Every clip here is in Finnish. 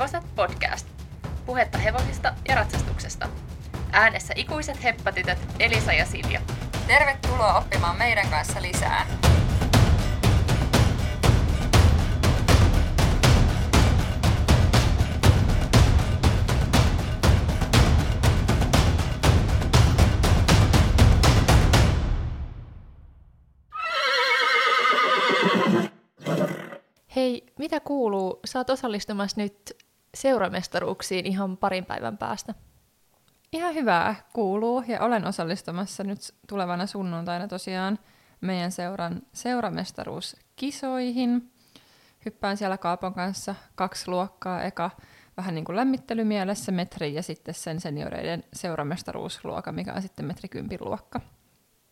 Hevoset podcast. Puhetta hevosista ja ratsastuksesta. Äänessä ikuiset heppatytöt Elisa ja Silja. Tervetuloa oppimaan meidän kanssa lisää. Hei, mitä kuuluu? Saat osallistumassa nyt seuramestaruuksiin ihan parin päivän päästä. Ihan hyvää kuuluu ja olen osallistumassa nyt tulevana sunnuntaina tosiaan meidän seuran seuramestaruuskisoihin. Hyppään siellä Kaapon kanssa kaksi luokkaa, eka vähän niin kuin lämmittelymielessä metri ja sitten sen senioreiden seuramestaruusluokka, mikä on sitten metri luokka.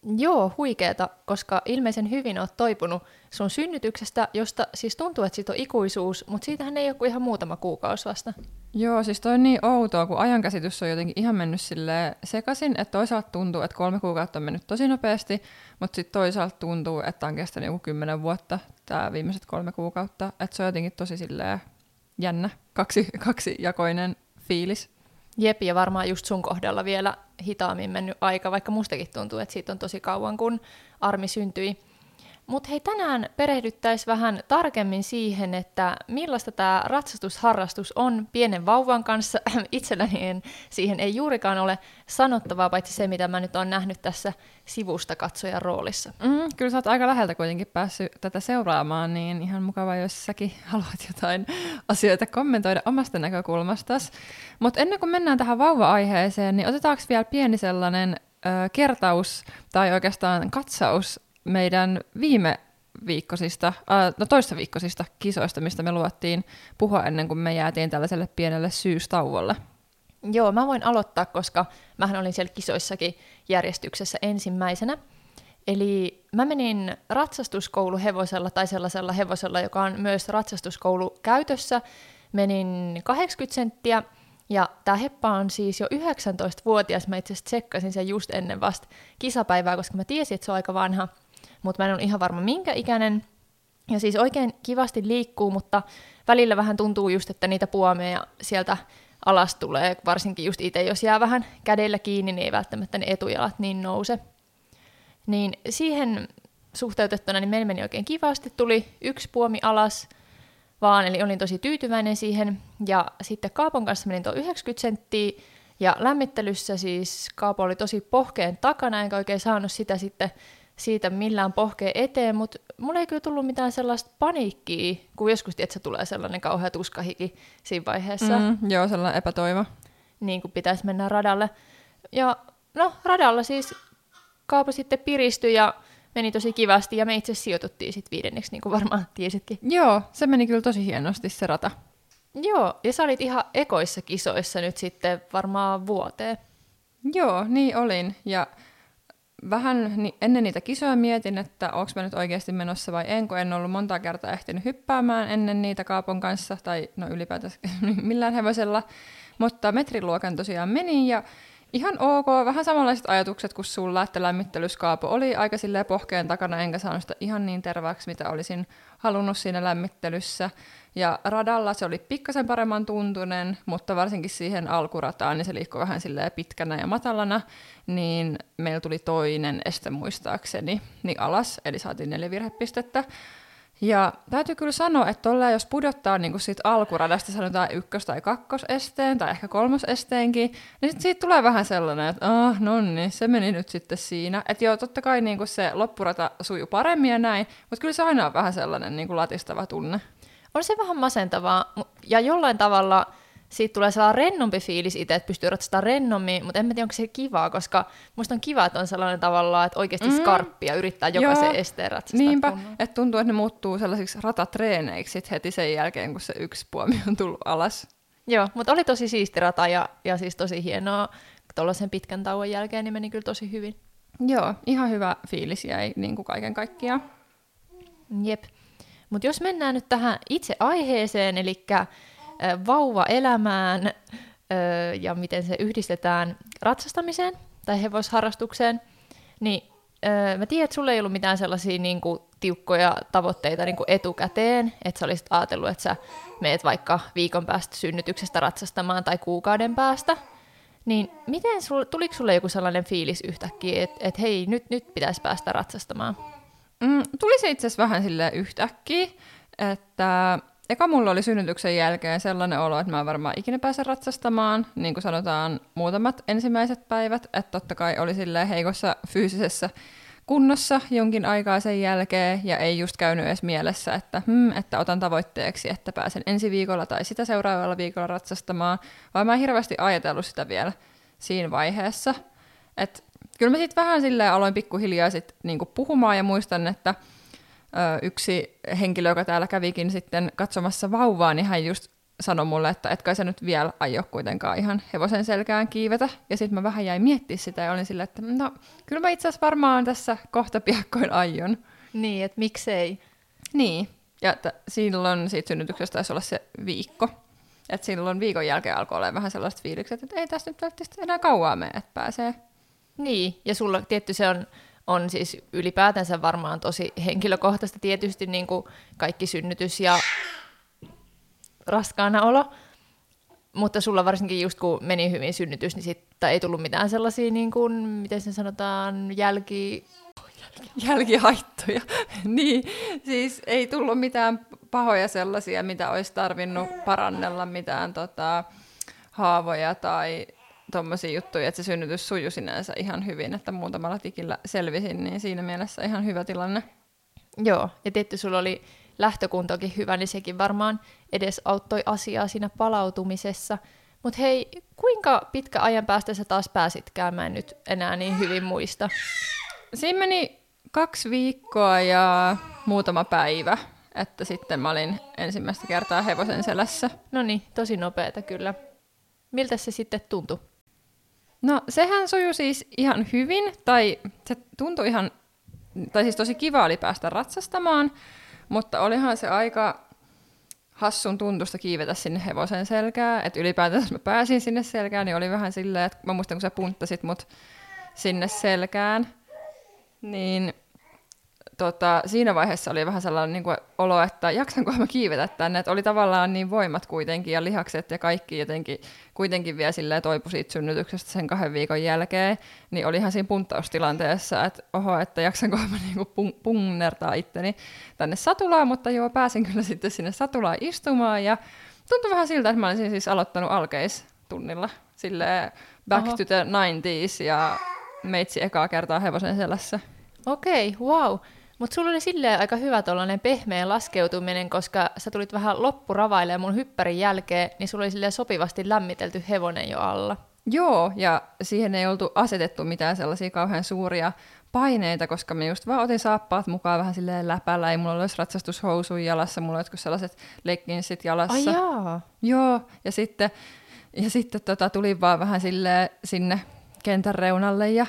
Joo, huikeeta, koska ilmeisen hyvin oot toipunut sun synnytyksestä, josta siis tuntuu, että siitä on ikuisuus, mutta siitähän ei ole kuin ihan muutama kuukausi vasta. Joo, siis toi on niin outoa, kun ajankäsitys on jotenkin ihan mennyt sille sekaisin, että toisaalta tuntuu, että kolme kuukautta on mennyt tosi nopeasti, mutta sitten toisaalta tuntuu, että on kestänyt joku kymmenen vuotta tämä viimeiset kolme kuukautta, että se on jotenkin tosi silleen jännä, kaksi, kaksijakoinen fiilis. Jep, ja varmaan just sun kohdalla vielä hitaammin mennyt aika, vaikka mustakin tuntuu, että siitä on tosi kauan, kun Armi syntyi. Mutta hei, tänään perehdyttäisiin vähän tarkemmin siihen, että millaista tämä ratsastusharrastus on pienen vauvan kanssa. Itselläni en, siihen ei juurikaan ole sanottavaa, paitsi se, mitä mä nyt olen nähnyt tässä sivusta katsojan roolissa. Mm, kyllä sä oot aika läheltä kuitenkin päässyt tätä seuraamaan, niin ihan mukava, jos säkin haluat jotain asioita kommentoida omasta näkökulmastas. Mutta ennen kuin mennään tähän vauva-aiheeseen, niin otetaanko vielä pieni sellainen kertaus tai oikeastaan katsaus meidän viime viikkosista, äh, no toista viikkosista kisoista, mistä me luottiin puhua ennen kuin me jäätiin tällaiselle pienelle syystauolle. Joo, mä voin aloittaa, koska mähän olin siellä kisoissakin järjestyksessä ensimmäisenä. Eli mä menin ratsastuskouluhevosella tai sellaisella hevosella, joka on myös ratsastuskoulu käytössä. Menin 80 senttiä ja tämä heppa on siis jo 19-vuotias. Mä itse asiassa tsekkasin sen just ennen vasta kisapäivää, koska mä tiesin, että se on aika vanha mutta mä en ole ihan varma minkä ikäinen. Ja siis oikein kivasti liikkuu, mutta välillä vähän tuntuu just, että niitä puomeja sieltä alas tulee, varsinkin just itse, jos jää vähän kädellä kiinni, niin ei välttämättä ne etujalat niin nouse. Niin siihen suhteutettuna niin meillä meni oikein kivasti, tuli yksi puomi alas vaan, eli olin tosi tyytyväinen siihen. Ja sitten Kaapon kanssa menin tuo 90 senttiä, ja lämmittelyssä siis Kaapo oli tosi pohkeen takana, enkä oikein saanut sitä sitten siitä millään pohkeen eteen, mutta mulla ei kyllä tullut mitään sellaista paniikkiä, kun joskus se tulee sellainen kauhea tuskahiki siinä vaiheessa. Mm, joo, sellainen epätoivo. Niin kuin pitäisi mennä radalle. Ja no, radalla siis kaapo sitten piristyi ja meni tosi kivasti ja me itse sijoituttiin sitten viidenneksi, niin kuin varmaan tiesitkin. Joo, se meni kyllä tosi hienosti se rata. Joo, ja sä olit ihan ekoissa kisoissa nyt sitten varmaan vuoteen. Joo, niin olin. Ja vähän ennen niitä kisoja mietin, että onko mä nyt oikeasti menossa vai en, kun en ollut monta kertaa ehtinyt hyppäämään ennen niitä Kaapon kanssa, tai no ylipäätään millään hevosella. Mutta metriluokan tosiaan menin ja ihan ok, vähän samanlaiset ajatukset kuin sulla, että lämmittelyskaapo oli aika silleen pohkeen takana, enkä saanut sitä ihan niin tervaaksi, mitä olisin halunnut siinä lämmittelyssä. Ja radalla se oli pikkasen paremman tuntunen, mutta varsinkin siihen alkurataan, niin se liikkui vähän silleen pitkänä ja matalana, niin meillä tuli toinen este muistaakseni niin alas, eli saatiin neljä virhepistettä. Ja täytyy kyllä sanoa, että tolleen, jos pudottaa niin siitä alkuradasta sanotaan ykkös- tai kakkosesteen tai ehkä kolmosesteenkin, niin sit siitä tulee vähän sellainen, että ah, no niin, se meni nyt sitten siinä. Että joo, totta kai niin se loppurata sujuu paremmin ja näin, mutta kyllä se aina on vähän sellainen niin latistava tunne. On se vähän masentavaa ja jollain tavalla siitä tulee sellainen rennompi fiilis itse, että pystyy ratsastamaan rennommin, mutta en mä tiedä, onko se kivaa, koska musta on kiva, että on sellainen tavalla, että oikeasti mm. skarppia yrittää jokaisen esteen ratsastaa Niinpä, että tuntuu, että ne muuttuu sellaisiksi ratatreeneiksi heti sen jälkeen, kun se yksi puomi on tullut alas. Joo, mutta oli tosi siisti rata ja, ja siis tosi hienoa. Tuollaisen pitkän tauon jälkeen niin meni kyllä tosi hyvin. Joo, ihan hyvä fiilis jäi niin kuin kaiken kaikkiaan. Jep. Mutta jos mennään nyt tähän itse aiheeseen, eli vauva-elämään ja miten se yhdistetään ratsastamiseen tai hevosharrastukseen, niin mä tiedän, että sulla ei ollut mitään sellaisia niin kuin, tiukkoja tavoitteita niin kuin etukäteen, että sä olisit ajatellut, että sä meet vaikka viikon päästä synnytyksestä ratsastamaan tai kuukauden päästä, niin miten sul, tuliko sulle joku sellainen fiilis yhtäkkiä, että et hei, nyt, nyt pitäisi päästä ratsastamaan? Mm, tuli se itse asiassa vähän sille yhtäkkiä, että eka mulla oli synnytyksen jälkeen sellainen olo, että mä en varmaan ikinä pääse ratsastamaan, niin kuin sanotaan muutamat ensimmäiset päivät, että totta kai oli sille heikossa fyysisessä kunnossa jonkin aikaa sen jälkeen ja ei just käynyt edes mielessä, että, hmm, että otan tavoitteeksi, että pääsen ensi viikolla tai sitä seuraavalla viikolla ratsastamaan, vaan mä en hirveästi ajatellut sitä vielä siinä vaiheessa. Et kyllä mä sitten vähän silleen aloin pikkuhiljaa sit niinku puhumaan ja muistan, että ö, yksi henkilö, joka täällä kävikin sitten katsomassa vauvaa, niin hän just sanoi mulle, että et kai sä nyt vielä aio kuitenkaan ihan hevosen selkään kiivetä. Ja sitten mä vähän jäin miettimään sitä ja olin silleen, että no kyllä mä itse asiassa varmaan tässä kohta piakkoin aion. Niin, että miksei. Niin, ja t- silloin siitä synnytyksestä taisi olla se viikko. Että silloin viikon jälkeen alkoi olla vähän sellaista fiilikset, että ei tästä nyt välttämättä enää kauaa mene, että pääsee. Niin, ja sulla tietty se on, on siis ylipäätänsä varmaan tosi henkilökohtaista tietysti niin kuin kaikki synnytys ja raskaana olo, mutta sulla varsinkin just kun meni hyvin synnytys, niin sitten ei tullut mitään sellaisia, niin kuin, miten se sanotaan, jälki... Jälkihaittoja. niin, siis ei tullut mitään pahoja sellaisia, mitä olisi tarvinnut parannella, mitään tota, haavoja tai tuommoisia juttuja, että se synnytys sujui sinänsä ihan hyvin, että muutamalla tikillä selvisin, niin siinä mielessä ihan hyvä tilanne. Joo, ja tietty sulla oli lähtökuntokin hyvä, niin sekin varmaan edes auttoi asiaa siinä palautumisessa. Mutta hei, kuinka pitkä ajan päästä sä taas pääsit käymään nyt enää niin hyvin muista? Siinä meni kaksi viikkoa ja muutama päivä, että sitten mä olin ensimmäistä kertaa hevosen selässä. No niin, tosi nopeeta kyllä. Miltä se sitten tuntui? No sehän sujui siis ihan hyvin, tai se tuntui ihan, tai siis tosi kiva oli päästä ratsastamaan, mutta olihan se aika hassun tuntusta kiivetä sinne hevosen selkään. Että ylipäätään, jos mä pääsin sinne selkään, niin oli vähän silleen, että mä muistan, kun sä punttasit mut sinne selkään, niin tota, siinä vaiheessa oli vähän sellainen niin kuin, olo, että jaksanko mä kiivetä tänne, että oli tavallaan niin voimat kuitenkin ja lihakset ja kaikki jotenkin kuitenkin vielä silleen toipu siitä synnytyksestä sen kahden viikon jälkeen, niin oli ihan siinä punttaustilanteessa, että oho, että jaksanko mä niin kuin punnertaa itteni tänne satulaan, mutta joo, pääsin kyllä sitten sinne satulaan istumaan ja tuntui vähän siltä, että mä olisin siis aloittanut alkeistunnilla silleen back oho. to the 90s ja meitsi ekaa kertaa hevosen selässä. Okei, okay, wow. Mutta sulla oli silleen aika hyvä tuollainen pehmeä laskeutuminen, koska sä tulit vähän loppuravailemaan mun hyppärin jälkeen, niin sulla oli silleen sopivasti lämmitelty hevonen jo alla. Joo, ja siihen ei oltu asetettu mitään sellaisia kauhean suuria paineita, koska me just vaan otin saappaat mukaan vähän silleen läpällä, ei mulla olisi ratsastushousuja jalassa, mulla olisi sellaiset leggingsit jalassa. Ai jaa. Joo, ja sitten, ja sitten tota, tuli vaan vähän silleen sinne kentän reunalle ja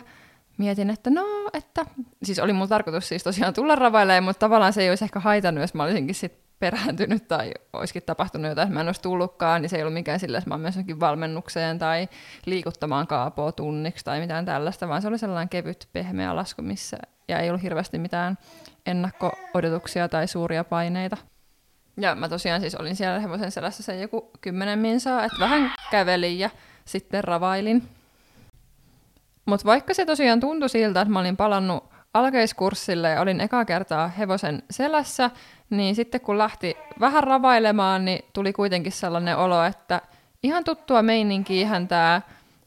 mietin, että no, että siis oli mulla tarkoitus siis tosiaan tulla ravailemaan, mutta tavallaan se ei olisi ehkä haitannut, jos mä olisinkin sit perääntynyt tai olisikin tapahtunut jotain, että mä en olisi tullutkaan, niin se ei ollut mikään sillä, että mä olen valmennukseen tai liikuttamaan kaapoa tunniksi tai mitään tällaista, vaan se oli sellainen kevyt, pehmeä lasku, missä ja ei ollut hirveästi mitään ennakko-odotuksia tai suuria paineita. Ja mä tosiaan siis olin siellä hevosen selässä sen joku kymmenen minsaa, että vähän kävelin ja sitten ravailin. Mutta vaikka se tosiaan tuntui siltä, että mä olin palannut alkeiskurssille ja olin eka kertaa hevosen selässä, niin sitten kun lähti vähän ravailemaan, niin tuli kuitenkin sellainen olo, että ihan tuttua meininkiä tämä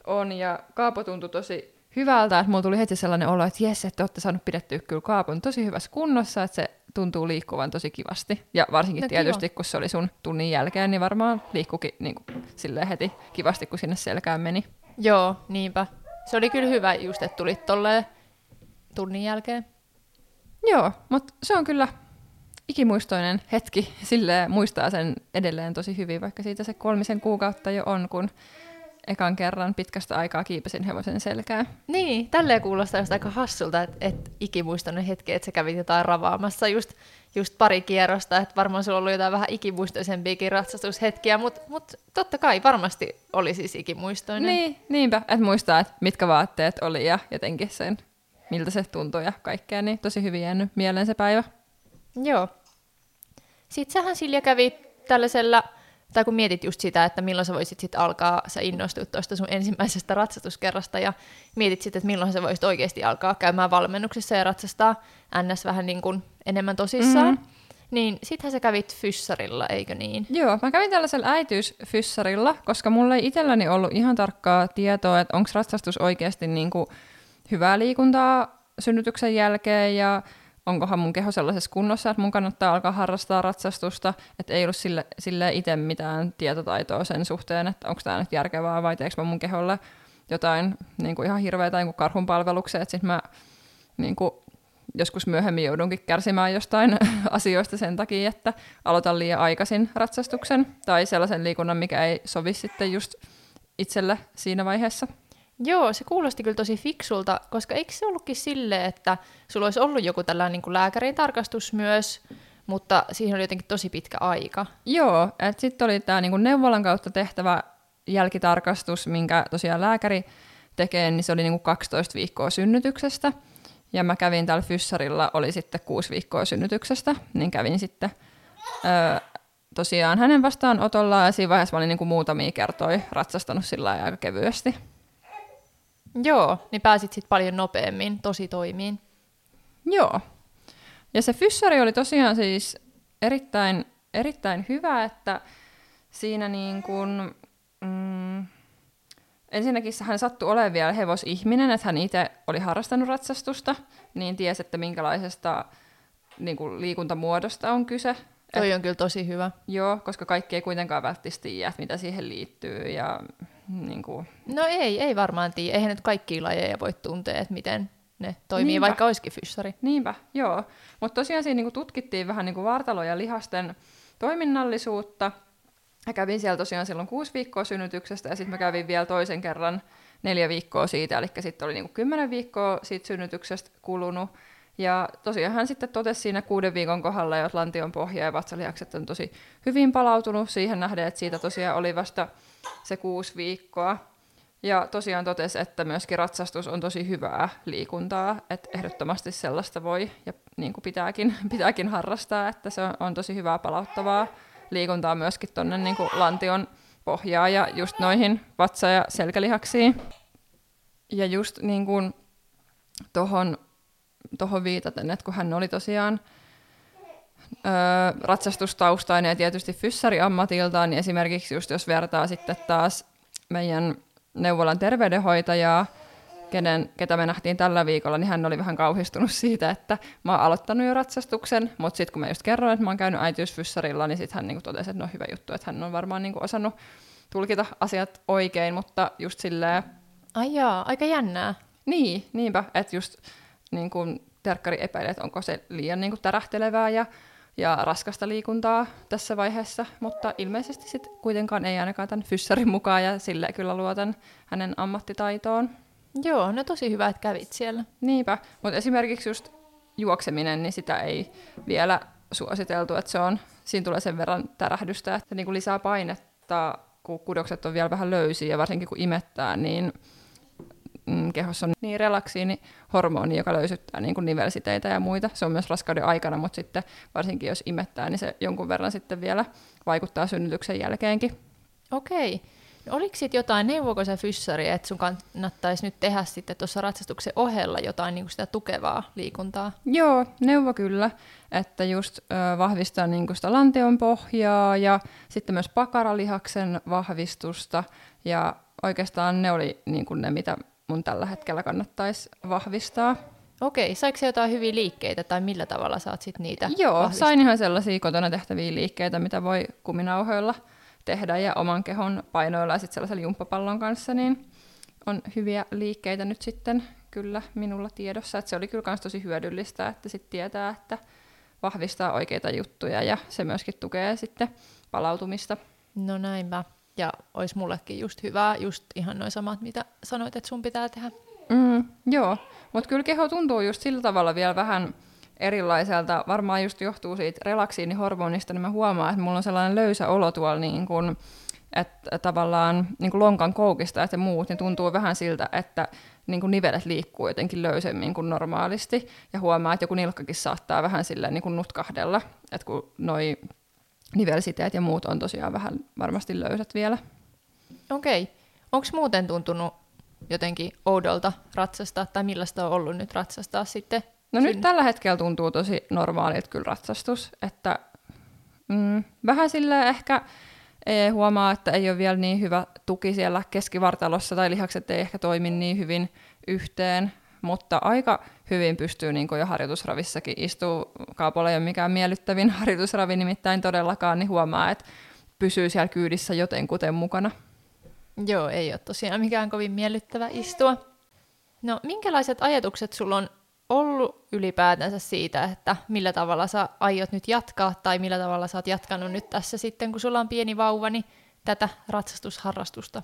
on ja Kaapo tuntui tosi hyvältä, että mulla tuli heti sellainen olo, että jes, että olette saanut pidettyä kyllä Kaapon tosi hyvässä kunnossa, että se tuntuu liikkuvan tosi kivasti. Ja varsinkin no, tietysti, kiva. kun se oli sun tunnin jälkeen, niin varmaan liikkukin niin kuin, heti kivasti, kun sinne selkään meni. Joo, niinpä. Se oli kyllä hyvä just, että tulit tolleen tunnin jälkeen. Joo, mutta se on kyllä ikimuistoinen hetki. Sille muistaa sen edelleen tosi hyvin, vaikka siitä se kolmisen kuukautta jo on, kun ekan kerran pitkästä aikaa kiipesin hevosen selkään. Niin, tälleen kuulostaa just aika hassulta, että et ikimuistoinen hetki, että sä kävit jotain ravaamassa just, just pari kierrosta, että varmaan sulla on ollut jotain vähän ikimuistoisempiakin ratsastushetkiä, mutta mut totta kai varmasti oli siis ikimuistoinen. Niin, niinpä, että muistaa, että mitkä vaatteet oli ja jotenkin sen miltä se tuntui ja kaikkea, niin tosi hyvin jäänyt mieleen se päivä. Joo. Sitten sähän Silja kävi tällaisella, tai kun mietit just sitä, että milloin sä voisit sitten alkaa, sä innostut tuosta sun ensimmäisestä ratsastuskerrasta ja mietit sitten, että milloin sä voisit oikeasti alkaa käymään valmennuksessa ja ratsastaa NS vähän niin kuin enemmän tosissaan. Mm. Niin sittenhän sä kävit fyssarilla, eikö niin? Joo, mä kävin tällaisella äitiysfyssarilla, koska mulla ei itselläni ollut ihan tarkkaa tietoa, että onko ratsastus oikeasti niin kuin hyvää liikuntaa synnytyksen jälkeen ja onkohan mun keho sellaisessa kunnossa, että mun kannattaa alkaa harrastaa ratsastusta, että ei ollut sille, sille itse mitään tietotaitoa sen suhteen, että onko tämä nyt järkevää vai teekö mä mun keholle jotain niin kuin ihan hirveätä niin karhun palveluksia, että sitten mä niin kuin, joskus myöhemmin joudunkin kärsimään jostain asioista sen takia, että aloitan liian aikaisin ratsastuksen tai sellaisen liikunnan, mikä ei sovi sitten just itselle siinä vaiheessa. Joo, se kuulosti kyllä tosi fiksulta, koska eikö se ollutkin silleen, että sulla olisi ollut joku tällainen niin kuin lääkärin tarkastus myös, mutta siihen oli jotenkin tosi pitkä aika. Joo, että sitten oli tämä niin neuvolan kautta tehtävä jälkitarkastus, minkä tosiaan lääkäri tekee, niin se oli niin kuin 12 viikkoa synnytyksestä. Ja mä kävin täällä Fyssarilla, oli sitten kuusi viikkoa synnytyksestä, niin kävin sitten öö, tosiaan hänen vastaanotollaan, ja siinä vaiheessa mä olin niin kuin muutamia kertoja ratsastanut sillä aika kevyesti. Joo, niin pääsit sitten paljon nopeammin tosi toimiin. Joo. Ja se fyssari oli tosiaan siis erittäin, erittäin hyvä, että siinä niin kuin, mm, ensinnäkin hän sattui olemaan vielä hevosihminen, että hän itse oli harrastanut ratsastusta, niin tiesi, että minkälaisesta niin kuin liikuntamuodosta on kyse. Toi Et, on kyllä tosi hyvä. Joo, koska kaikki ei kuitenkaan välttämättä tiedä, mitä siihen liittyy ja niin kuin... No ei, ei varmaan tiedä. Eihän nyt kaikki lajeja voi tuntea, että miten ne toimii, Niinpä. vaikka olisikin fyssari. Niinpä, joo. Mutta tosiaan siinä niin kuin tutkittiin vähän niin kuin vartalo- ja lihasten toiminnallisuutta. Ja kävin siellä tosiaan silloin kuusi viikkoa synnytyksestä, ja sitten mä kävin vielä toisen kerran neljä viikkoa siitä, eli sitten oli niin kuin kymmenen viikkoa siitä synnytyksestä kulunut. Ja tosiaan hän sitten totesi siinä kuuden viikon kohdalla, että lantion pohja ja vatsalihakset on tosi hyvin palautunut siihen nähden, että siitä tosiaan oli vasta se kuusi viikkoa. Ja tosiaan totesi, että myöskin ratsastus on tosi hyvää liikuntaa, että ehdottomasti sellaista voi ja niin kuin pitääkin, pitääkin harrastaa, että se on, on tosi hyvää palauttavaa liikuntaa myöskin tuonne niin lantion pohjaa ja just noihin vatsa- ja selkälihaksiin. Ja just niin kuin tohon, tohon viitaten, että kun hän oli tosiaan öö, ratsastustaustainen ja tietysti fyssari ammatiltaan, niin esimerkiksi just jos vertaa sitten taas meidän neuvolan terveydenhoitajaa, kenen, ketä me nähtiin tällä viikolla, niin hän oli vähän kauhistunut siitä, että mä oon aloittanut jo ratsastuksen, mutta sitten kun mä just kerroin, että mä oon käynyt äitiysfyssarilla, niin sitten hän niinku totesi, että no hyvä juttu, että hän on varmaan niinku osannut tulkita asiat oikein, mutta just silleen... Ai jaa, aika jännää. Niin, niinpä, että just niin kuin terkkari epäilee, että onko se liian niin kuin tärähtelevää ja ja raskasta liikuntaa tässä vaiheessa, mutta ilmeisesti sit kuitenkaan ei ainakaan tämän fyssarin mukaan ja sille kyllä luotan hänen ammattitaitoon. Joo, no tosi hyvä, että kävit siellä. Niinpä, mutta esimerkiksi just juokseminen, niin sitä ei vielä suositeltu, että se on, siinä tulee sen verran tärähdystä, että niin kuin lisää painetta, kun kudokset on vielä vähän löysiä ja varsinkin kun imettää, niin mm, kehossa on niin relaksiinihormoni, joka löysyttää niin kuin nivelsiteitä ja muita. Se on myös raskauden aikana, mutta sitten varsinkin jos imettää, niin se jonkun verran sitten vielä vaikuttaa synnytyksen jälkeenkin. Okei. No, oliko sitten jotain, neuvoiko se fyssari, että sun kannattaisi nyt tehdä sitten tuossa ratsastuksen ohella jotain niin kuin sitä tukevaa liikuntaa? Joo, neuvo kyllä, että just ö, vahvistaa niin kuin sitä lantion pohjaa ja sitten myös pakaralihaksen vahvistusta ja oikeastaan ne oli niin kuin ne, mitä mun tällä hetkellä kannattaisi vahvistaa. Okei, saiko se jotain hyviä liikkeitä tai millä tavalla saat sit niitä Joo, vahvistaa? sain ihan sellaisia kotona tehtäviä liikkeitä, mitä voi kuminauhoilla tehdä ja oman kehon painoilla ja sitten sellaisella jumppapallon kanssa, niin on hyviä liikkeitä nyt sitten kyllä minulla tiedossa. Että se oli kyllä myös tosi hyödyllistä, että sitten tietää, että vahvistaa oikeita juttuja ja se myöskin tukee sitten palautumista. No näinpä. Ja olisi mullekin just hyvää, just ihan noin samat, mitä sanoit, että sun pitää tehdä. Mm, joo, mutta kyllä keho tuntuu just sillä tavalla vielä vähän erilaiselta. Varmaan just johtuu siitä relaksiinihormonista, niin mä huomaan, että mulla on sellainen löysä olo tuolla niin kun, että tavallaan niin kuin lonkan koukista että muut, niin tuntuu vähän siltä, että niin kuin nivelet liikkuu jotenkin löysemmin kuin normaalisti. Ja huomaa, että joku nilkkakin saattaa vähän silleen niin kuin nutkahdella, että kun noi nivelsiteet ja muut on tosiaan vähän varmasti löysät vielä. Okei. Onko muuten tuntunut jotenkin oudolta ratsastaa, tai millaista on ollut nyt ratsastaa sitten? No nyt tällä hetkellä tuntuu tosi normaalilta kyllä ratsastus, että mm, vähän sille ehkä ei huomaa, että ei ole vielä niin hyvä tuki siellä keskivartalossa tai lihakset ei ehkä toimi niin hyvin yhteen, mutta aika hyvin pystyy niin jo harjoitusravissakin istuu. Kaapolla ei ole mikään miellyttävin harjoitusravi nimittäin todellakaan, niin huomaa, että pysyy siellä kyydissä jotenkuten mukana. Joo, ei ole tosiaan mikään kovin miellyttävä istua. No, minkälaiset ajatukset sulla on ollut ylipäätänsä siitä, että millä tavalla sä aiot nyt jatkaa, tai millä tavalla sä oot jatkanut nyt tässä sitten, kun sulla on pieni vauva, niin tätä ratsastusharrastusta?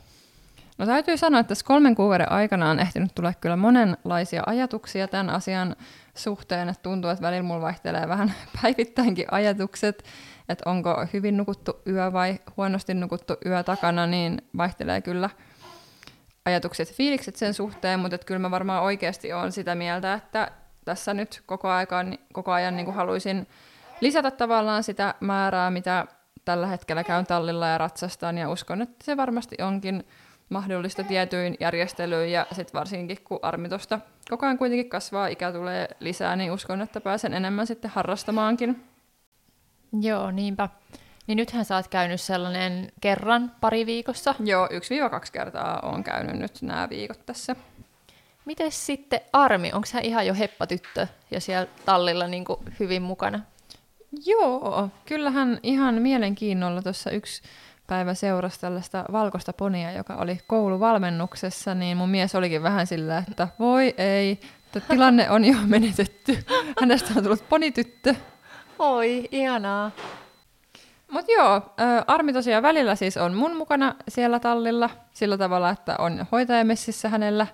No täytyy sanoa, että tässä kolmen kuukauden aikana on ehtinyt tulla kyllä monenlaisia ajatuksia tämän asian suhteen, että tuntuu, että välillä mulla vaihtelee vähän päivittäinkin ajatukset, että onko hyvin nukuttu yö vai huonosti nukuttu yö takana, niin vaihtelee kyllä ajatukset, fiilikset sen suhteen, mutta kyllä mä varmaan oikeasti olen sitä mieltä, että tässä nyt koko, aikaan, koko ajan niin haluaisin lisätä tavallaan sitä määrää, mitä tällä hetkellä käyn tallilla ja ratsastan, ja uskon, että se varmasti onkin mahdollista tietyin järjestelyin, ja sitten varsinkin kun armitosta koko ajan kuitenkin kasvaa, ikä tulee lisää, niin uskon, että pääsen enemmän sitten harrastamaankin. Joo, niinpä. Niin nythän sä oot käynyt sellainen kerran pari viikossa. Joo, yksi kaksi kertaa on käynyt nyt nämä viikot tässä. Miten sitten Armi, onko hän ihan jo heppatyttö ja siellä tallilla niin hyvin mukana? Joo, kyllähän ihan mielenkiinnolla tuossa yksi päivä seurasi tällaista valkoista ponia, joka oli kouluvalmennuksessa, niin mun mies olikin vähän sillä, että voi ei, että tilanne on jo menetetty. Hänestä on tullut ponityttö. Oi, ihanaa. Mutta joo, Armi tosiaan välillä siis on mun mukana siellä tallilla sillä tavalla, että on hoitajamessissä hänellä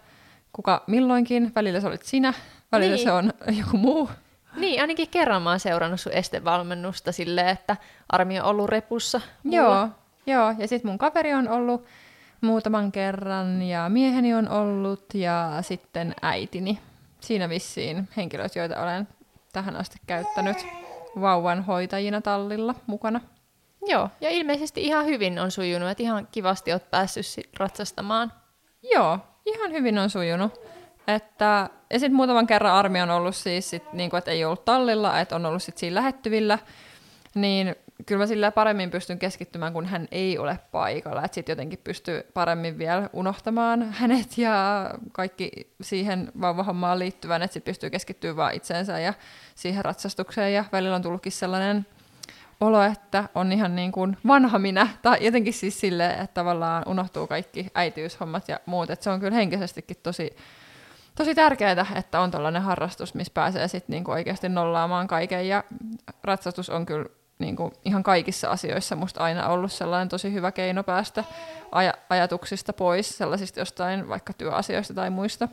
kuka milloinkin. Välillä se olit sinä, välillä niin. se on joku muu. Niin, ainakin kerran mä oon seurannut sun estevalmennusta silleen, että Armi on ollut repussa. Mulla. Joo, joo, ja sitten mun kaveri on ollut muutaman kerran, ja mieheni on ollut, ja sitten äitini. Siinä vissiin henkilöt, joita olen tähän asti käyttänyt vauvan hoitajina tallilla mukana. Joo, ja ilmeisesti ihan hyvin on sujunut, että ihan kivasti oot päässyt ratsastamaan. Joo, ihan hyvin on sujunut. Että, ja sitten muutaman kerran armi on ollut siis, sit, niin kuin, että ei ollut tallilla, että on ollut sit siinä lähettyvillä, niin kyllä mä sillä paremmin pystyn keskittymään, kun hän ei ole paikalla. Että sitten jotenkin pystyy paremmin vielä unohtamaan hänet ja kaikki siihen vauvahommaan liittyvän, että sitten pystyy keskittymään vaan itseensä ja siihen ratsastukseen. Ja välillä on tullutkin sellainen olo, että on ihan niin kuin vanha minä, tai jotenkin siis silleen, että tavallaan unohtuu kaikki äitiyshommat ja muut, että se on kyllä henkisestikin tosi, tosi tärkeää, että on tällainen harrastus, missä pääsee sitten niin oikeasti nollaamaan kaiken, ja ratsastus on kyllä niin kuin ihan kaikissa asioissa musta aina ollut sellainen tosi hyvä keino päästä aj- ajatuksista pois, sellaisista jostain vaikka työasioista tai muista.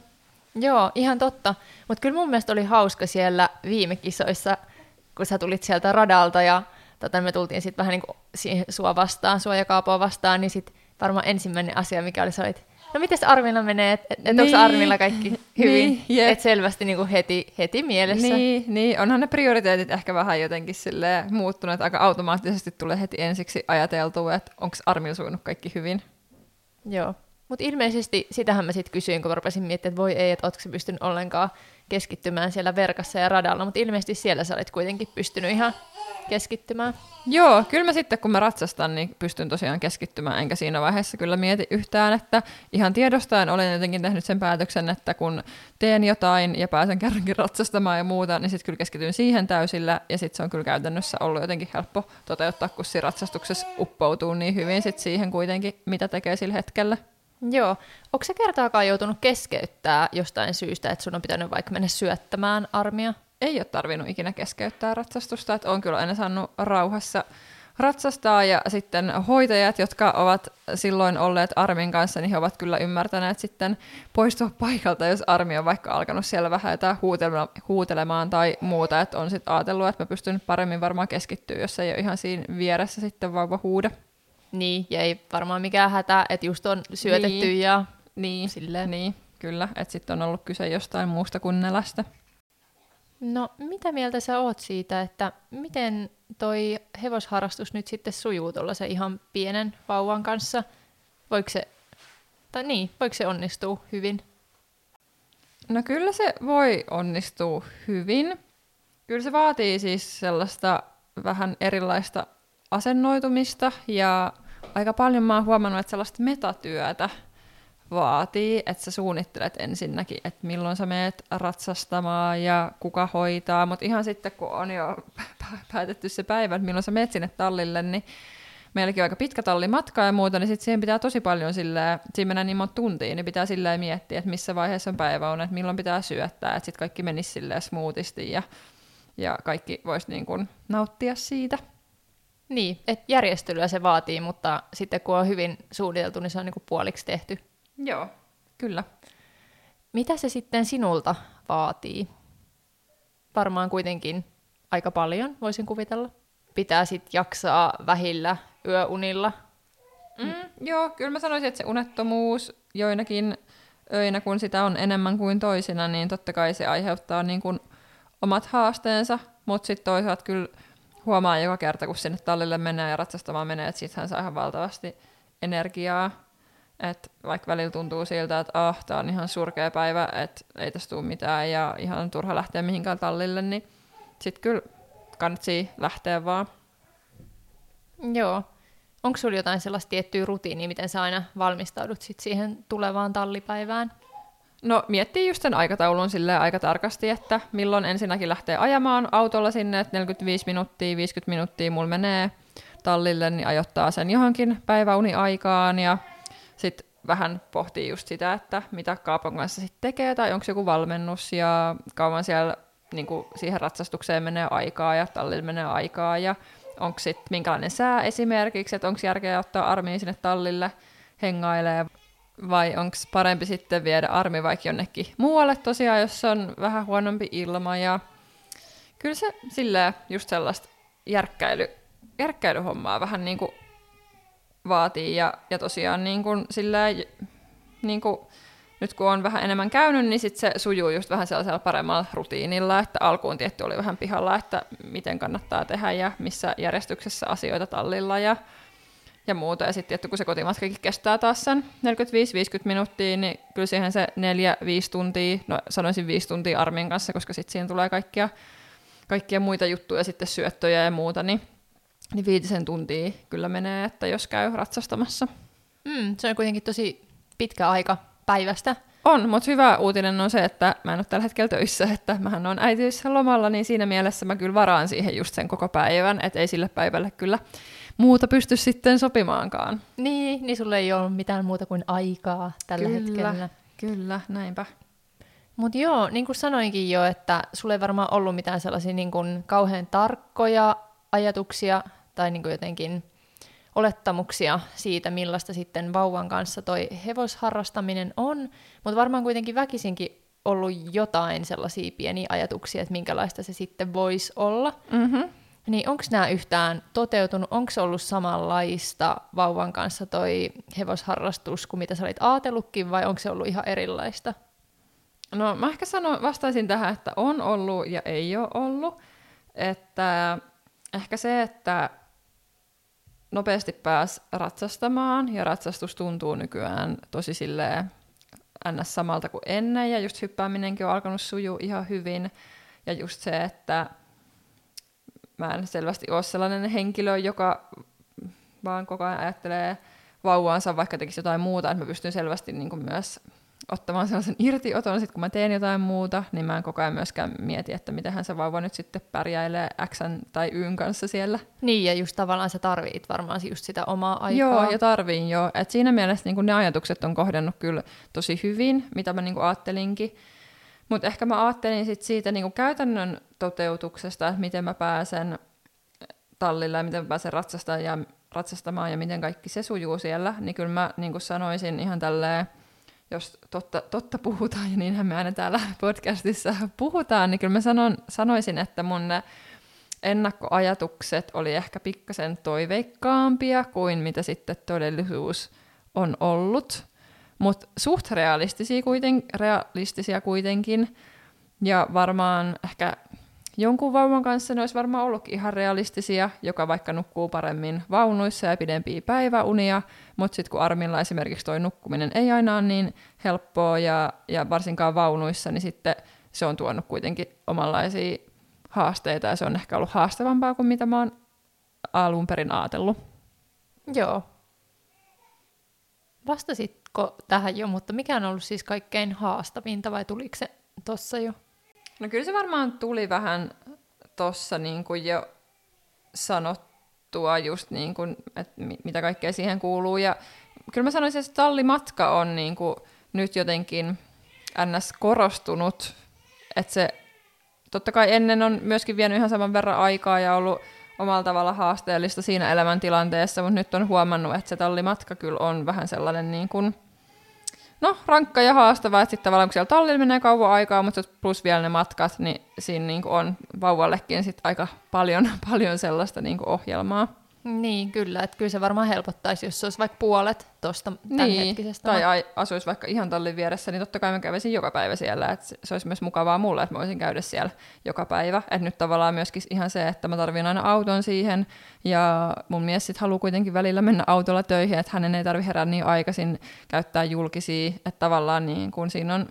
Joo, ihan totta. Mutta kyllä mun mielestä oli hauska siellä viime kisoissa, kun sä tulit sieltä radalta ja tota, me tultiin sitten vähän niin kuin sua vastaan, sua ja Kaapoa vastaan, niin sitten varmaan ensimmäinen asia, mikä oli, se oli, no miten Armilla menee, että et, et niin. onko Armilla kaikki hyvin, niin, että selvästi niin kuin heti, heti mielessä. Niin, niin, onhan ne prioriteetit ehkä vähän jotenkin muuttuneet, että aika automaattisesti tulee heti ensiksi ajateltua, että onko Armilla sujunut kaikki hyvin. Joo, mutta ilmeisesti sitähän mä sitten kysyin, kun rupesin miettimään, että voi ei, että ootko pystynyt ollenkaan keskittymään siellä verkassa ja radalla, mutta ilmeisesti siellä sä olet kuitenkin pystynyt ihan keskittymään. Joo, kyllä mä sitten kun mä ratsastan, niin pystyn tosiaan keskittymään, enkä siinä vaiheessa kyllä mieti yhtään, että ihan tiedostaen olen jotenkin tehnyt sen päätöksen, että kun teen jotain ja pääsen kerrankin ratsastamaan ja muuta, niin sitten kyllä keskityn siihen täysillä, ja sitten se on kyllä käytännössä ollut jotenkin helppo toteuttaa, kun siinä ratsastuksessa uppoutuu niin hyvin sit siihen kuitenkin, mitä tekee sillä hetkellä. Joo. Onko se kertaakaan joutunut keskeyttää jostain syystä, että sun on pitänyt vaikka mennä syöttämään armia? Ei ole tarvinnut ikinä keskeyttää ratsastusta, että on kyllä aina saanut rauhassa ratsastaa ja sitten hoitajat, jotka ovat silloin olleet Armin kanssa, niin he ovat kyllä ymmärtäneet sitten poistua paikalta, jos Armi on vaikka alkanut siellä vähän jotain huutelemaan tai muuta, että on sitten ajatellut, että mä pystyn paremmin varmaan keskittyä, jos ei ole ihan siinä vieressä sitten vauva huuda. Niin, ja ei varmaan mikään hätä, että just on syötetty niin. ja niin, silleen. Niin. kyllä, että sitten on ollut kyse jostain muusta kuin nälästä. No, mitä mieltä sä oot siitä, että miten toi hevosharrastus nyt sitten sujuu tuollaisen ihan pienen vauvan kanssa? Voiko se, tai niin, voiko se onnistua hyvin? No kyllä se voi onnistua hyvin. Kyllä se vaatii siis sellaista vähän erilaista asennoitumista ja aika paljon mä oon huomannut, että sellaista metatyötä vaatii, että sä suunnittelet ensinnäkin, että milloin sä meet ratsastamaan ja kuka hoitaa, mutta ihan sitten kun on jo päätetty se päivä, että milloin sä meet sinne tallille, niin meilläkin on aika pitkä tallimatka ja muuta, niin sitten siihen pitää tosi paljon silleen, siinä mennään niin monta tuntia, niin pitää silleen miettiä, että missä vaiheessa on päivä on, että milloin pitää syöttää, että sitten kaikki menisi silleen smoothisti ja, ja kaikki voisi niin kuin nauttia siitä. Niin, että järjestelyä se vaatii, mutta sitten kun on hyvin suunniteltu, niin se on niin kuin puoliksi tehty. Joo, kyllä. Mitä se sitten sinulta vaatii? Varmaan kuitenkin aika paljon, voisin kuvitella. Pitää sitten jaksaa vähillä yöunilla. Mm, joo, kyllä mä sanoisin, että se unettomuus joinakin öinä, kun sitä on enemmän kuin toisina, niin totta kai se aiheuttaa niin kuin omat haasteensa, mutta sitten toisaalta kyllä huomaa joka kerta, kun sinne tallille menee ja ratsastamaan menee, että siitähän saa ihan valtavasti energiaa. että vaikka välillä tuntuu siltä, että ah, tämä on ihan surkea päivä, että ei tästä tule mitään ja ihan turha lähteä mihinkään tallille, niin sitten kyllä kannattaa lähteä vaan. Joo. Onko sulla jotain sellaista tiettyä rutiinia, miten sä aina valmistaudut sit siihen tulevaan tallipäivään? No miettii just sen aikataulun sille aika tarkasti, että milloin ensinnäkin lähtee ajamaan autolla sinne, että 45 minuuttia, 50 minuuttia mulla menee tallille, niin ajoittaa sen johonkin päiväuniaikaan ja sitten vähän pohtii just sitä, että mitä Kaapon kanssa sitten tekee tai onko joku valmennus ja kauan siellä niin kuin siihen ratsastukseen menee aikaa ja tallille menee aikaa ja onko sitten minkälainen sää esimerkiksi, että onko järkeä ottaa armiin sinne tallille hengailee vai onko parempi sitten viedä armi vaikka jonnekin muualle? Tosiaan, jos on vähän huonompi ilma ja kyllä se silleen just sellaista järkkäily, järkkäilyhommaa vähän niin kuin vaatii ja, ja tosiaan niin kuin silleen, niin kuin nyt kun on vähän enemmän käynyt, niin sit se sujuu just vähän sellaisella paremmalla rutiinilla, että alkuun tietty oli vähän pihalla, että miten kannattaa tehdä ja missä järjestyksessä asioita tallilla ja, ja muuta. Ja sitten kun se kotimatkakin kestää taas sen 45-50 minuuttia, niin kyllä siihen se 4-5 tuntia, no sanoisin 5 tuntia armin kanssa, koska sitten siihen tulee kaikkia, kaikkia muita juttuja, sitten syöttöjä ja muuta, niin, niin viitisen tuntia kyllä menee, että jos käy ratsastamassa. Mm, se on kuitenkin tosi pitkä aika päivästä. On, mutta hyvä uutinen on se, että mä en ole tällä hetkellä töissä, että mähän on äitiys lomalla, niin siinä mielessä mä kyllä varaan siihen just sen koko päivän, että ei sille päivälle kyllä muuta pysty sitten sopimaankaan. Niin, niin sulle ei ole mitään muuta kuin aikaa tällä kyllä, hetkellä. Kyllä, näinpä. Mutta joo, niin kuin sanoinkin jo, että sulle ei varmaan ollut mitään sellaisia niin kuin kauhean tarkkoja ajatuksia tai niin kuin jotenkin olettamuksia siitä, millaista sitten vauvan kanssa toi hevosharrastaminen on, mutta varmaan kuitenkin väkisinkin ollut jotain sellaisia pieniä ajatuksia, että minkälaista se sitten voisi olla. Mm-hmm. Niin onko nämä yhtään toteutunut? Onko ollut samanlaista vauvan kanssa toi hevosharrastus kuin mitä sä olit ajatellutkin vai onko se ollut ihan erilaista? No mä ehkä sanon, vastaisin tähän, että on ollut ja ei ole ollut. Että ehkä se, että nopeasti pääs ratsastamaan, ja ratsastus tuntuu nykyään tosi silleen ns. samalta kuin ennen, ja just hyppääminenkin on alkanut sujua ihan hyvin, ja just se, että mä en selvästi ole sellainen henkilö, joka vaan koko ajan ajattelee vauvaansa, vaikka tekisi jotain muuta, että mä pystyn selvästi niin kuin myös ottamaan sellaisen irtioton, sit kun mä teen jotain muuta, niin mä en koko ajan myöskään mieti, että miten se vauva nyt sitten pärjäilee X tai Yn kanssa siellä. Niin, ja just tavallaan sä tarvit varmaan just sitä omaa aikaa. Joo, ja tarviin jo. Et siinä mielessä niin ne ajatukset on kohdannut kyllä tosi hyvin, mitä mä niin ajattelinkin. Mutta ehkä mä ajattelin sit siitä niin käytännön toteutuksesta, että miten mä pääsen tallille ja miten mä pääsen ratsastamaan ja, ratsastamaan ja miten kaikki se sujuu siellä, niin kyllä mä niin sanoisin ihan tälleen jos totta, totta puhutaan, ja niinhän me aina täällä podcastissa puhutaan, niin kyllä mä sanon, sanoisin, että mun ne ennakkoajatukset oli ehkä pikkasen toiveikkaampia kuin mitä sitten todellisuus on ollut. Mutta suht realistisia, kuiten, realistisia kuitenkin. Ja varmaan ehkä jonkun vauvan kanssa ne olisi varmaan ollutkin ihan realistisia, joka vaikka nukkuu paremmin vaunuissa ja pidempiä päiväunia, mutta sitten kun Armilla esimerkiksi toi nukkuminen ei aina ole niin helppoa ja, ja varsinkaan vaunuissa, niin sitten se on tuonut kuitenkin omanlaisia haasteita ja se on ehkä ollut haastavampaa kuin mitä mä oon alun perin ajatellut. Joo. Vastasitko tähän jo, mutta mikä on ollut siis kaikkein haastavinta vai tuliko se tossa jo? No kyllä se varmaan tuli vähän tossa niin kuin jo sanottua just niin kuin, että mitä kaikkea siihen kuuluu. Ja kyllä mä sanoisin, että tallimatka on niin kuin nyt jotenkin ns. korostunut, että se totta kai ennen on myöskin vienyt ihan saman verran aikaa ja ollut omalla tavalla haasteellista siinä elämäntilanteessa, mutta nyt on huomannut, että se tallimatka kyllä on vähän sellainen niin kuin, no, rankka ja haastava, että sitten tavallaan kun siellä tallilla menee kauan aikaa, mutta plus vielä ne matkat, niin siinä niin kuin on vauvallekin sit aika paljon, paljon sellaista niin kuin ohjelmaa. Niin, kyllä. Että kyllä se varmaan helpottaisi, jos se olisi vaikka puolet tuosta niin, Tai ai, asuisi vaikka ihan tallin vieressä, niin totta kai mä kävisin joka päivä siellä. Että se olisi myös mukavaa mulle, että mä voisin käydä siellä joka päivä. Että nyt tavallaan myöskin ihan se, että mä tarvin aina auton siihen. Ja mun mies sitten haluaa kuitenkin välillä mennä autolla töihin, että hänen ei tarvitse herää niin aikaisin käyttää julkisia. Että tavallaan niin kun siinä on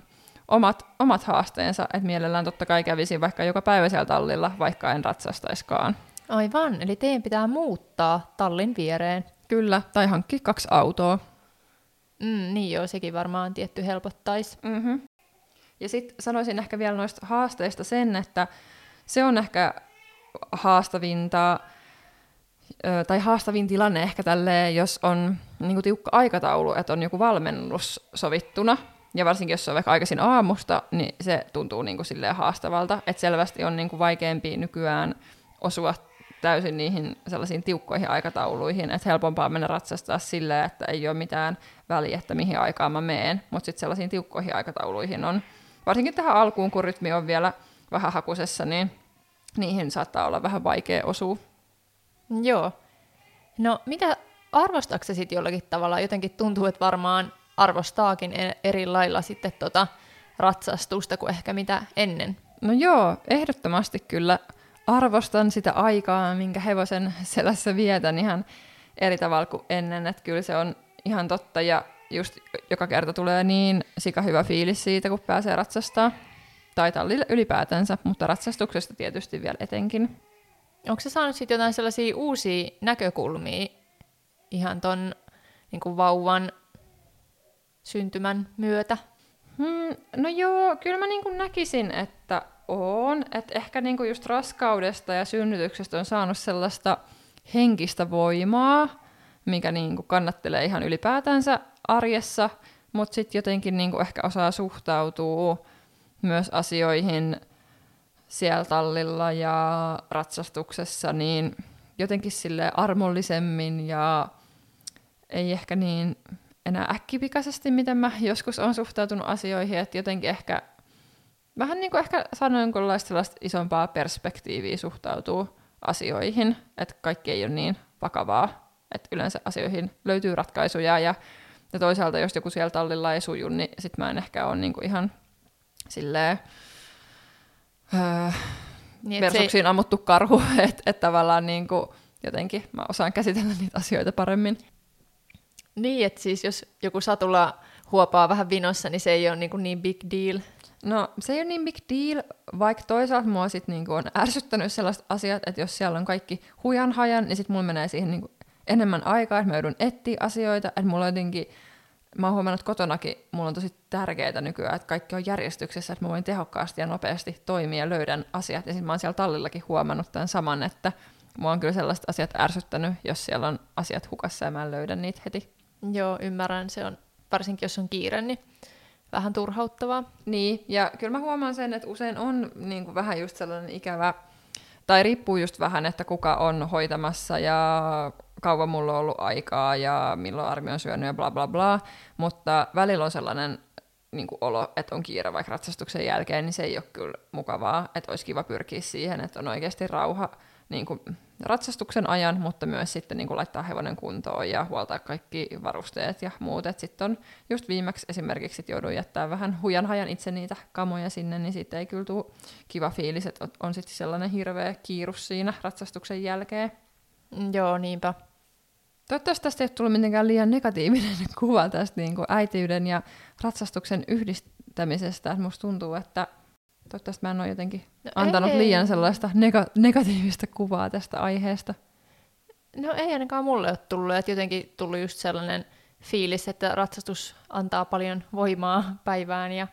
omat, omat haasteensa, että mielellään totta kai kävisin vaikka joka päivä siellä tallilla, vaikka en ratsastaiskaan. Aivan, eli teidän pitää muuttaa tallin viereen. Kyllä, tai hankkia kaksi autoa. Mm, niin joo, sekin varmaan tietty helpottaisi. Mm-hmm. Ja sitten sanoisin ehkä vielä noista haasteista sen, että se on ehkä haastavinta, tai haastavin tilanne ehkä tälleen, jos on niin kuin tiukka aikataulu, että on joku valmennus sovittuna, ja varsinkin jos se on vaikka aikaisin aamusta, niin se tuntuu niin kuin silleen haastavalta, että selvästi on niin kuin vaikeampi nykyään osua täysin niihin sellaisiin tiukkoihin aikatauluihin, että helpompaa mennä ratsastaa silleen, että ei ole mitään väliä, että mihin aikaan mä meen, mutta sitten sellaisiin tiukkoihin aikatauluihin on, varsinkin tähän alkuun, kun rytmi on vielä vähän hakusessa, niin niihin saattaa olla vähän vaikea osua. Joo. No mitä arvostaako sitten jollakin tavalla? Jotenkin tuntuu, että varmaan arvostaakin e- eri lailla sitten tota ratsastusta kuin ehkä mitä ennen. No joo, ehdottomasti kyllä arvostan sitä aikaa, minkä hevosen selässä vietän ihan eri tavalla kuin ennen, että kyllä se on ihan totta ja just joka kerta tulee niin sika hyvä fiilis siitä, kun pääsee ratsastaa. Tai tallille ylipäätänsä, mutta ratsastuksesta tietysti vielä etenkin. Onko se saanut sitten jotain sellaisia uusia näkökulmia ihan ton niin vauvan syntymän myötä? Hmm, no joo, kyllä mä niin näkisin, että on. Että ehkä niinku just raskaudesta ja synnytyksestä on saanut sellaista henkistä voimaa, mikä niinku kannattelee ihan ylipäätänsä arjessa, mutta sitten jotenkin niinku ehkä osaa suhtautua myös asioihin siellä tallilla ja ratsastuksessa, niin jotenkin sille armollisemmin ja ei ehkä niin enää äkkipikaisesti, miten mä joskus on suhtautunut asioihin, että jotenkin ehkä vähän niin kuin ehkä sanoin jonkunlaista isompaa perspektiiviä suhtautuu asioihin, että kaikki ei ole niin vakavaa, että yleensä asioihin löytyy ratkaisuja ja, ja toisaalta jos joku siellä tallilla ei suju, niin sit mä en ehkä ole niin kuin ihan silleen öö, niin, versuksiin ei... ammuttu karhu, että et tavallaan niin kuin jotenkin mä osaan käsitellä niitä asioita paremmin. Niin, että siis jos joku satulla huopaa vähän vinossa, niin se ei ole niin, kuin niin big deal. No se ei ole niin big deal, vaikka toisaalta mua sit niinku on ärsyttänyt sellaiset asiat, että jos siellä on kaikki hujan hajan, niin sitten mulla menee siihen niinku enemmän aikaa, että mä joudun etsiä asioita, että mulla jotenkin, mä oon huomannut kotonakin, mulla on tosi tärkeää nykyään, että kaikki on järjestyksessä, että mä voin tehokkaasti ja nopeasti toimia ja löydän asiat. Ja sitten mä oon siellä tallillakin huomannut tämän saman, että mua on kyllä sellaiset asiat ärsyttänyt, jos siellä on asiat hukassa ja mä en löydä niitä heti. Joo, ymmärrän. Se on, varsinkin jos on kiire, niin vähän turhauttavaa. Niin, ja kyllä mä huomaan sen, että usein on niin kuin vähän just sellainen ikävä, tai riippuu just vähän, että kuka on hoitamassa ja kauan mulla on ollut aikaa ja milloin armi on syönyt ja bla bla bla, mutta välillä on sellainen niin kuin olo, että on kiire vaikka ratsastuksen jälkeen, niin se ei ole kyllä mukavaa, että olisi kiva pyrkiä siihen, että on oikeasti rauha niin kuin ratsastuksen ajan, mutta myös sitten niin kuin laittaa hevonen kuntoon ja huoltaa kaikki varusteet ja muut. Sitten on just viimeksi esimerkiksi sit jouduin jättää vähän hujan hajan itse niitä kamoja sinne, niin sitten ei kyllä tule kiva fiilis, että on, on sitten sellainen hirveä kiirus siinä ratsastuksen jälkeen. Mm, Joo, niinpä. Toivottavasti tästä ei ole tullut mitenkään liian negatiivinen kuva tästä niin kuin äitiyden ja ratsastuksen yhdistämisestä. Musta tuntuu, että toivottavasti mä en ole jotenkin No antanut ei. liian sellaista nega- negatiivista kuvaa tästä aiheesta. No ei ainakaan mulle ole tullut, että jotenkin tullut just sellainen fiilis, että ratsastus antaa paljon voimaa päivään ja,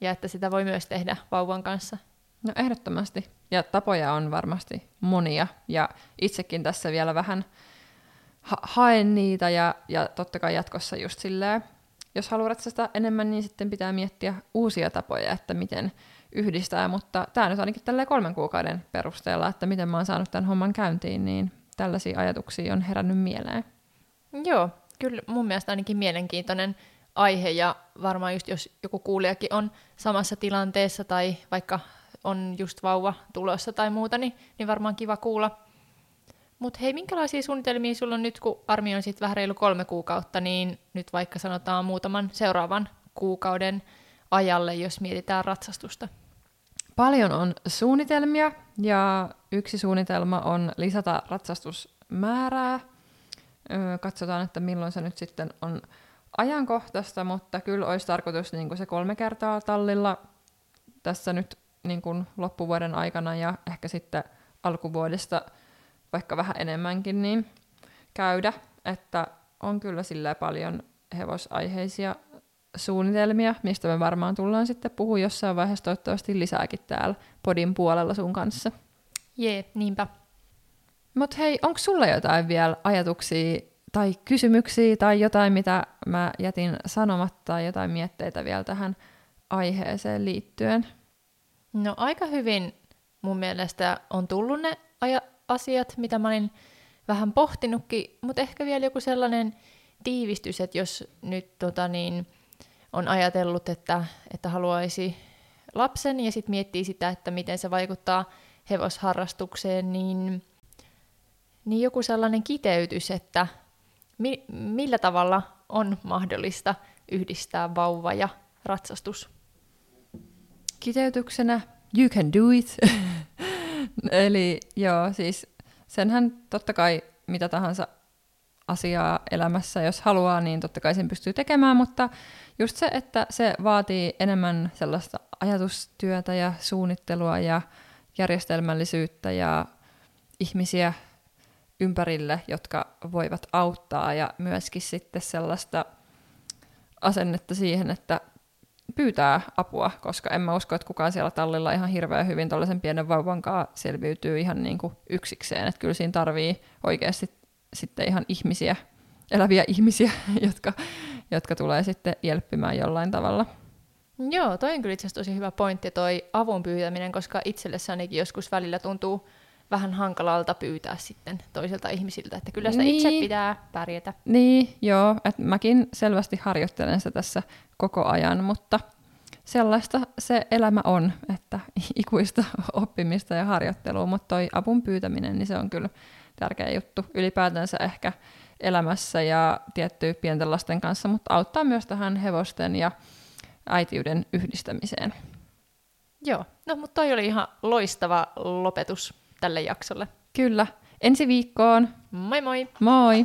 ja että sitä voi myös tehdä vauvan kanssa. No ehdottomasti. Ja tapoja on varmasti monia. Ja itsekin tässä vielä vähän ha- haen niitä ja, ja totta kai jatkossa just silleen, jos haluaa ratsastaa enemmän, niin sitten pitää miettiä uusia tapoja, että miten yhdistää. Mutta tämä nyt ainakin tälleen kolmen kuukauden perusteella, että miten mä oon saanut tämän homman käyntiin, niin tällaisia ajatuksia on herännyt mieleen. Joo, kyllä mun mielestä ainakin mielenkiintoinen aihe ja varmaan just jos joku kuulijakin on samassa tilanteessa tai vaikka on just vauva tulossa tai muuta, niin, niin varmaan kiva kuulla. Mutta hei, minkälaisia suunnitelmia sulla on nyt, kun Armi on sitten vähän reilu kolme kuukautta, niin nyt vaikka sanotaan muutaman seuraavan kuukauden ajalle, jos mietitään ratsastusta? Paljon on suunnitelmia ja yksi suunnitelma on lisätä ratsastusmäärää. Katsotaan, että milloin se nyt sitten on ajankohtaista, mutta kyllä olisi tarkoitus niin kuin se kolme kertaa tallilla tässä nyt niin kuin loppuvuoden aikana ja ehkä sitten alkuvuodesta vaikka vähän enemmänkin niin käydä, että on kyllä sillä paljon hevosaiheisia suunnitelmia, mistä me varmaan tullaan sitten puhua jossain vaiheessa toivottavasti lisääkin täällä podin puolella sun kanssa. Jee, niinpä. Mutta hei, onko sulla jotain vielä ajatuksia tai kysymyksiä tai jotain, mitä mä jätin sanomatta tai jotain mietteitä vielä tähän aiheeseen liittyen? No aika hyvin mun mielestä on tullut ne aja- asiat, mitä mä olin vähän pohtinutkin, mutta ehkä vielä joku sellainen tiivistys, että jos nyt tota niin, on ajatellut, että, että haluaisi lapsen ja sitten miettii sitä, että miten se vaikuttaa hevosharrastukseen, niin, niin joku sellainen kiteytys, että mi- millä tavalla on mahdollista yhdistää vauva ja ratsastus. Kiteytyksenä, you can do it. Eli joo, siis senhän totta kai mitä tahansa asiaa elämässä, jos haluaa, niin totta kai sen pystyy tekemään, mutta just se, että se vaatii enemmän sellaista ajatustyötä ja suunnittelua ja järjestelmällisyyttä ja ihmisiä ympärille, jotka voivat auttaa ja myöskin sitten sellaista asennetta siihen, että pyytää apua, koska en mä usko, että kukaan siellä tallilla ihan hirveän hyvin tuollaisen pienen vauvan kanssa selviytyy ihan niin kuin yksikseen. Että kyllä siinä tarvii oikeasti sitten ihan ihmisiä, eläviä ihmisiä, jotka, jotka tulee sitten jelppimään jollain tavalla. Joo, toi on kyllä itse asiassa tosi hyvä pointti, toi avun pyytäminen, koska itselle se ainakin joskus välillä tuntuu vähän hankalalta pyytää sitten toisilta ihmisiltä, että kyllä sitä niin. itse pitää pärjätä. Niin, joo, että mäkin selvästi harjoittelen sitä tässä koko ajan, mutta sellaista se elämä on, että ikuista oppimista ja harjoittelua, mutta toi avun pyytäminen, niin se on kyllä tärkeä juttu ylipäätänsä ehkä elämässä ja tiettyy pienten lasten kanssa, mutta auttaa myös tähän hevosten ja äitiyden yhdistämiseen. Joo, no mutta toi oli ihan loistava lopetus tälle jaksolle. Kyllä, ensi viikkoon. Moi moi! Moi!